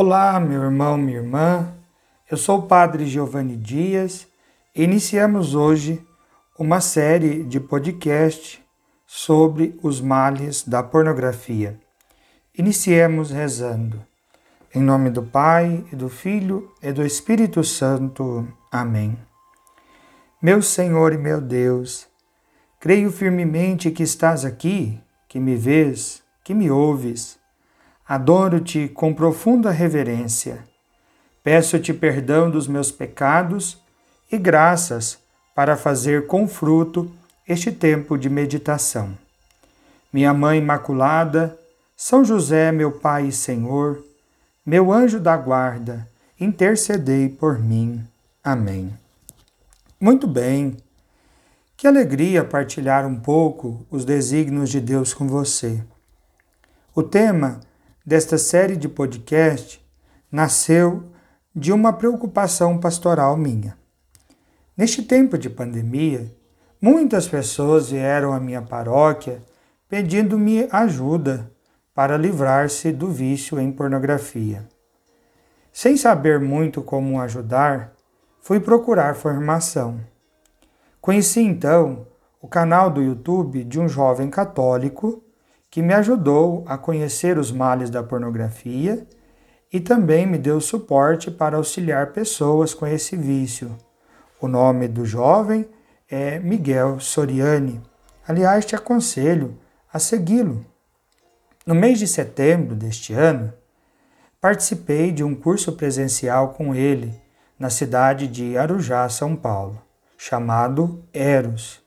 Olá, meu irmão, minha irmã. Eu sou o Padre Giovanni Dias e iniciamos hoje uma série de podcast sobre os males da pornografia. Iniciemos rezando. Em nome do Pai, e do Filho e do Espírito Santo. Amém. Meu Senhor e meu Deus, creio firmemente que estás aqui, que me vês, que me ouves Adoro-te com profunda reverência. Peço-te perdão dos meus pecados e graças para fazer com fruto este tempo de meditação. Minha Mãe Imaculada, São José, meu Pai e Senhor, meu anjo da guarda, intercedei por mim. Amém. Muito bem. Que alegria partilhar um pouco os desígnios de Deus com você. O tema desta série de podcast nasceu de uma preocupação pastoral minha. Neste tempo de pandemia, muitas pessoas vieram à minha paróquia pedindo-me ajuda para livrar-se do vício em pornografia. Sem saber muito como ajudar, fui procurar formação. Conheci então o canal do YouTube de um jovem católico que me ajudou a conhecer os males da pornografia e também me deu suporte para auxiliar pessoas com esse vício. O nome do jovem é Miguel Soriani. Aliás, te aconselho a segui-lo. No mês de setembro deste ano, participei de um curso presencial com ele na cidade de Arujá, São Paulo, chamado Eros.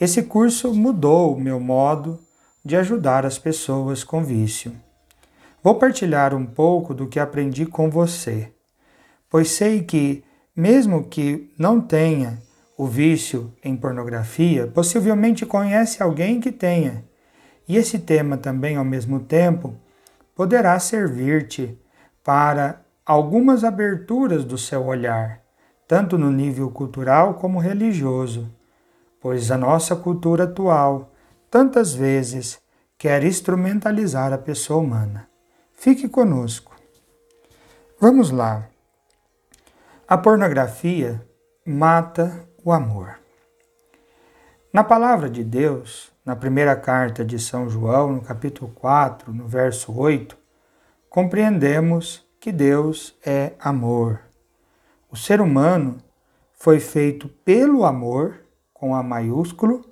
Esse curso mudou o meu modo de ajudar as pessoas com vício. Vou partilhar um pouco do que aprendi com você, pois sei que, mesmo que não tenha o vício em pornografia, possivelmente conhece alguém que tenha. E esse tema também, ao mesmo tempo, poderá servir-te para algumas aberturas do seu olhar, tanto no nível cultural como religioso, pois a nossa cultura atual tantas vezes quer instrumentalizar a pessoa humana. Fique conosco. Vamos lá. A pornografia mata o amor. Na palavra de Deus, na primeira carta de São João, no capítulo 4, no verso 8, compreendemos que Deus é amor. O ser humano foi feito pelo amor, com A maiúsculo,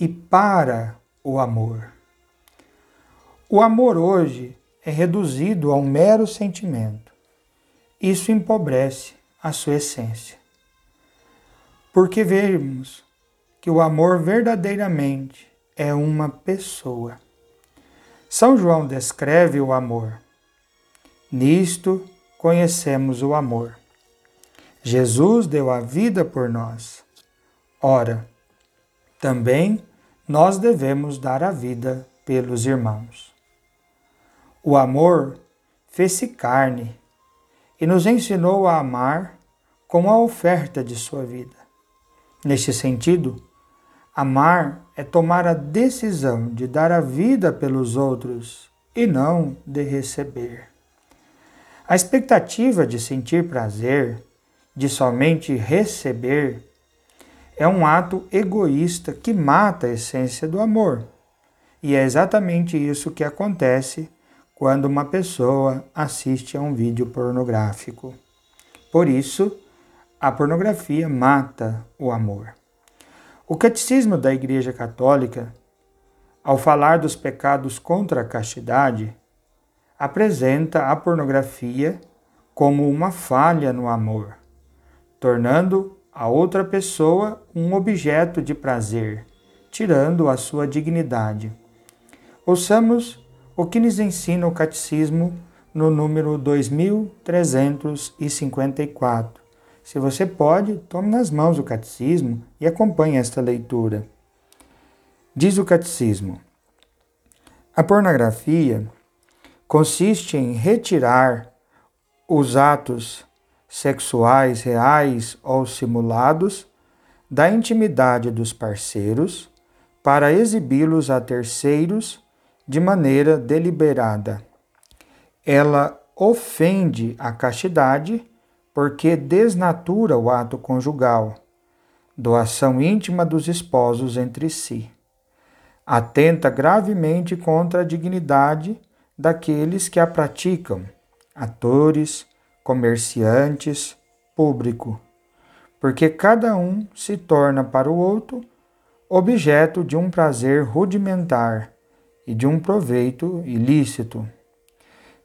e para o amor. O amor hoje é reduzido a um mero sentimento. Isso empobrece a sua essência. Porque vemos que o amor verdadeiramente é uma pessoa. São João descreve o amor. Nisto conhecemos o amor. Jesus deu a vida por nós. Ora, também nós devemos dar a vida pelos irmãos. O amor fez-se carne e nos ensinou a amar com a oferta de sua vida. Neste sentido, amar é tomar a decisão de dar a vida pelos outros e não de receber. A expectativa de sentir prazer, de somente receber, é um ato egoísta que mata a essência do amor. E é exatamente isso que acontece quando uma pessoa assiste a um vídeo pornográfico. Por isso, a pornografia mata o amor. O Catecismo da Igreja Católica, ao falar dos pecados contra a castidade, apresenta a pornografia como uma falha no amor, tornando a outra pessoa um objeto de prazer, tirando a sua dignidade. Ouçamos o que nos ensina o Catecismo no número 2354. Se você pode, tome nas mãos o Catecismo e acompanhe esta leitura. Diz o Catecismo: A pornografia consiste em retirar os atos sexuais reais ou simulados da intimidade dos parceiros para exibi-los a terceiros de maneira deliberada. Ela ofende a castidade porque desnatura o ato conjugal, doação íntima dos esposos entre si. Atenta gravemente contra a dignidade daqueles que a praticam, atores, comerciantes, público, porque cada um se torna para o outro objeto de um prazer rudimentar e de um proveito ilícito.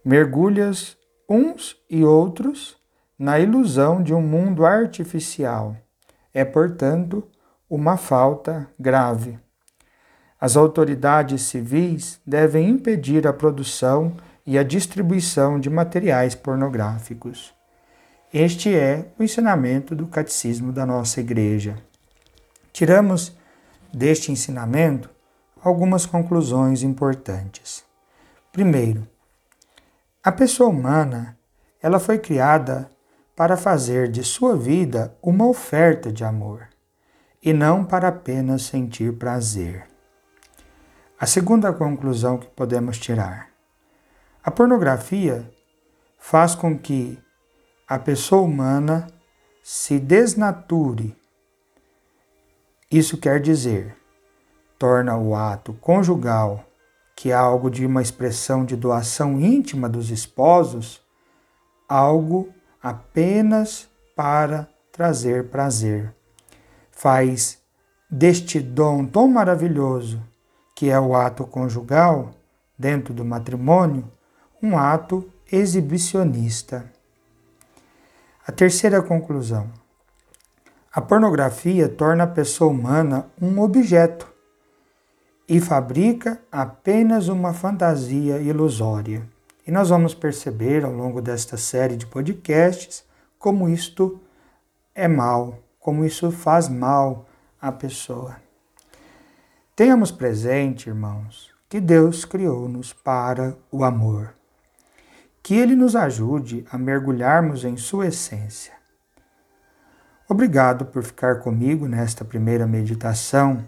Mergulhas uns e outros na ilusão de um mundo artificial. É, portanto, uma falta grave. As autoridades civis devem impedir a produção e a distribuição de materiais pornográficos. Este é o ensinamento do catecismo da nossa igreja. Tiramos deste ensinamento algumas conclusões importantes. Primeiro, a pessoa humana, ela foi criada para fazer de sua vida uma oferta de amor e não para apenas sentir prazer. A segunda conclusão que podemos tirar: a pornografia faz com que a pessoa humana se desnature. Isso quer dizer, torna o ato conjugal, que é algo de uma expressão de doação íntima dos esposos, algo apenas para trazer prazer. Faz deste dom tão maravilhoso, que é o ato conjugal, dentro do matrimônio, um ato exibicionista. A terceira conclusão. A pornografia torna a pessoa humana um objeto e fabrica apenas uma fantasia ilusória. E nós vamos perceber ao longo desta série de podcasts como isto é mal, como isso faz mal à pessoa. Tenhamos presente, irmãos, que Deus criou-nos para o amor. Que Ele nos ajude a mergulharmos em Sua essência. Obrigado por ficar comigo nesta primeira meditação.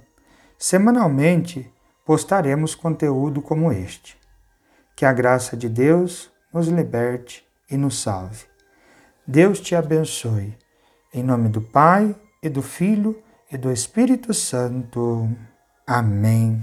Semanalmente postaremos conteúdo como este. Que a graça de Deus nos liberte e nos salve. Deus te abençoe. Em nome do Pai, e do Filho, e do Espírito Santo. Amém.